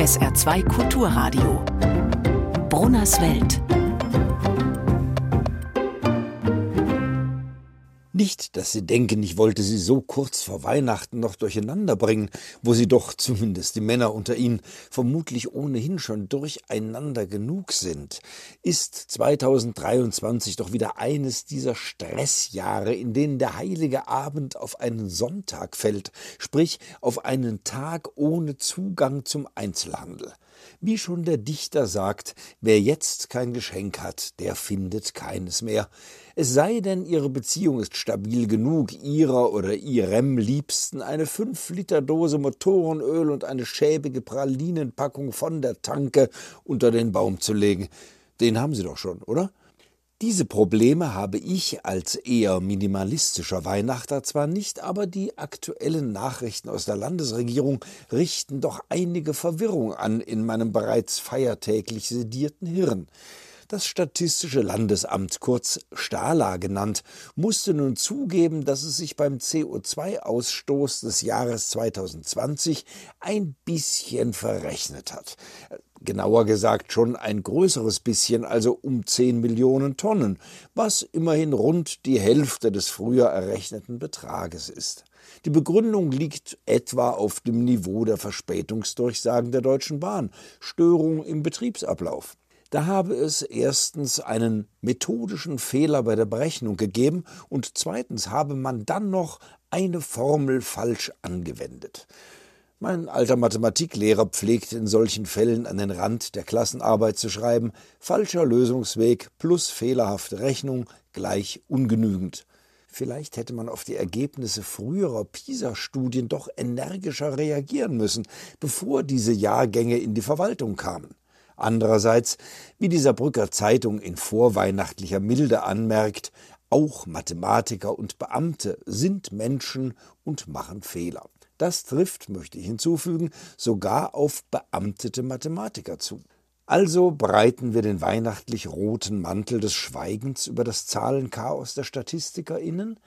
SR2 Kulturradio. Brunners Welt. Nicht, dass Sie denken, ich wollte Sie so kurz vor Weihnachten noch durcheinander bringen, wo Sie doch, zumindest die Männer unter Ihnen, vermutlich ohnehin schon durcheinander genug sind. Ist 2023 doch wieder eines dieser Stressjahre, in denen der heilige Abend auf einen Sonntag fällt, sprich auf einen Tag ohne Zugang zum Einzelhandel. Wie schon der Dichter sagt, wer jetzt kein Geschenk hat, der findet keines mehr. Es sei denn, ihre Beziehung ist stabil genug, ihrer oder ihrem Liebsten eine fünf Liter Dose Motorenöl und eine schäbige Pralinenpackung von der Tanke unter den Baum zu legen. Den haben Sie doch schon, oder? Diese Probleme habe ich als eher minimalistischer Weihnachter zwar nicht, aber die aktuellen Nachrichten aus der Landesregierung richten doch einige Verwirrung an in meinem bereits feiertäglich sedierten Hirn. Das Statistische Landesamt, kurz Stala genannt, musste nun zugeben, dass es sich beim CO2-Ausstoß des Jahres 2020 ein bisschen verrechnet hat genauer gesagt schon ein größeres bisschen, also um 10 Millionen Tonnen, was immerhin rund die Hälfte des früher errechneten Betrages ist. Die Begründung liegt etwa auf dem Niveau der Verspätungsdurchsagen der Deutschen Bahn, Störung im Betriebsablauf. Da habe es erstens einen methodischen Fehler bei der Berechnung gegeben und zweitens habe man dann noch eine Formel falsch angewendet. Mein alter Mathematiklehrer pflegte in solchen Fällen an den Rand der Klassenarbeit zu schreiben, falscher Lösungsweg plus fehlerhafte Rechnung gleich ungenügend. Vielleicht hätte man auf die Ergebnisse früherer PISA-Studien doch energischer reagieren müssen, bevor diese Jahrgänge in die Verwaltung kamen. Andererseits, wie die Saarbrücker Zeitung in vorweihnachtlicher Milde anmerkt, auch Mathematiker und Beamte sind Menschen und machen Fehler. Das trifft, möchte ich hinzufügen, sogar auf beamtete Mathematiker zu. Also breiten wir den weihnachtlich roten Mantel des Schweigens über das Zahlenchaos der StatistikerInnen?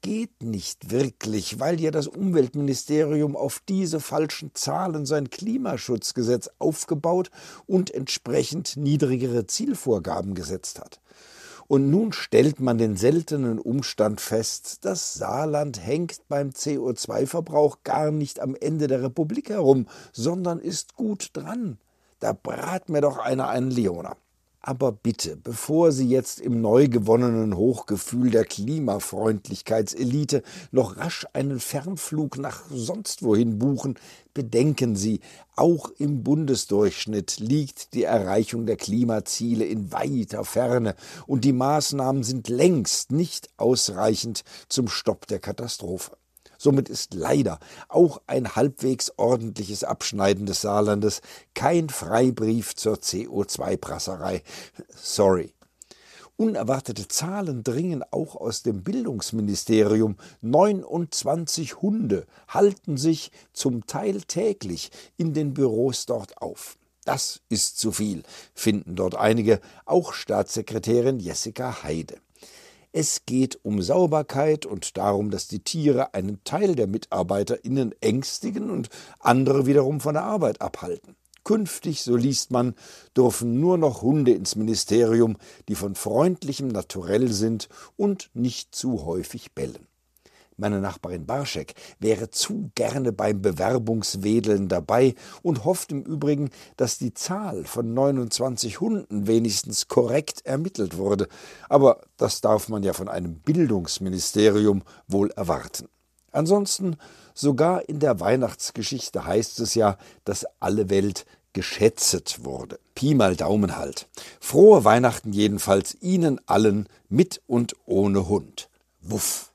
Geht nicht wirklich, weil ja das Umweltministerium auf diese falschen Zahlen sein Klimaschutzgesetz aufgebaut und entsprechend niedrigere Zielvorgaben gesetzt hat. Und nun stellt man den seltenen Umstand fest, das Saarland hängt beim CO2-Verbrauch gar nicht am Ende der Republik herum, sondern ist gut dran. Da brat mir doch einer einen Leona. Aber bitte, bevor Sie jetzt im neu gewonnenen Hochgefühl der Klimafreundlichkeitselite noch rasch einen Fernflug nach sonst wohin buchen, bedenken Sie, auch im Bundesdurchschnitt liegt die Erreichung der Klimaziele in weiter Ferne, und die Maßnahmen sind längst nicht ausreichend zum Stopp der Katastrophe. Somit ist leider auch ein halbwegs ordentliches Abschneiden des Saarlandes kein Freibrief zur CO2-Prasserei. Sorry. Unerwartete Zahlen dringen auch aus dem Bildungsministerium. 29 Hunde halten sich zum Teil täglich in den Büros dort auf. Das ist zu viel, finden dort einige, auch Staatssekretärin Jessica Heide. Es geht um Sauberkeit und darum, dass die Tiere einen Teil der MitarbeiterInnen ängstigen und andere wiederum von der Arbeit abhalten. Künftig, so liest man, dürfen nur noch Hunde ins Ministerium, die von freundlichem Naturell sind und nicht zu häufig bellen. Meine Nachbarin Barschek wäre zu gerne beim Bewerbungswedeln dabei und hofft im Übrigen, dass die Zahl von 29 Hunden wenigstens korrekt ermittelt wurde. Aber das darf man ja von einem Bildungsministerium wohl erwarten. Ansonsten, sogar in der Weihnachtsgeschichte heißt es ja, dass alle Welt geschätzt wurde. Pi mal Daumen halt. Frohe Weihnachten jedenfalls Ihnen allen mit und ohne Hund. Wuff.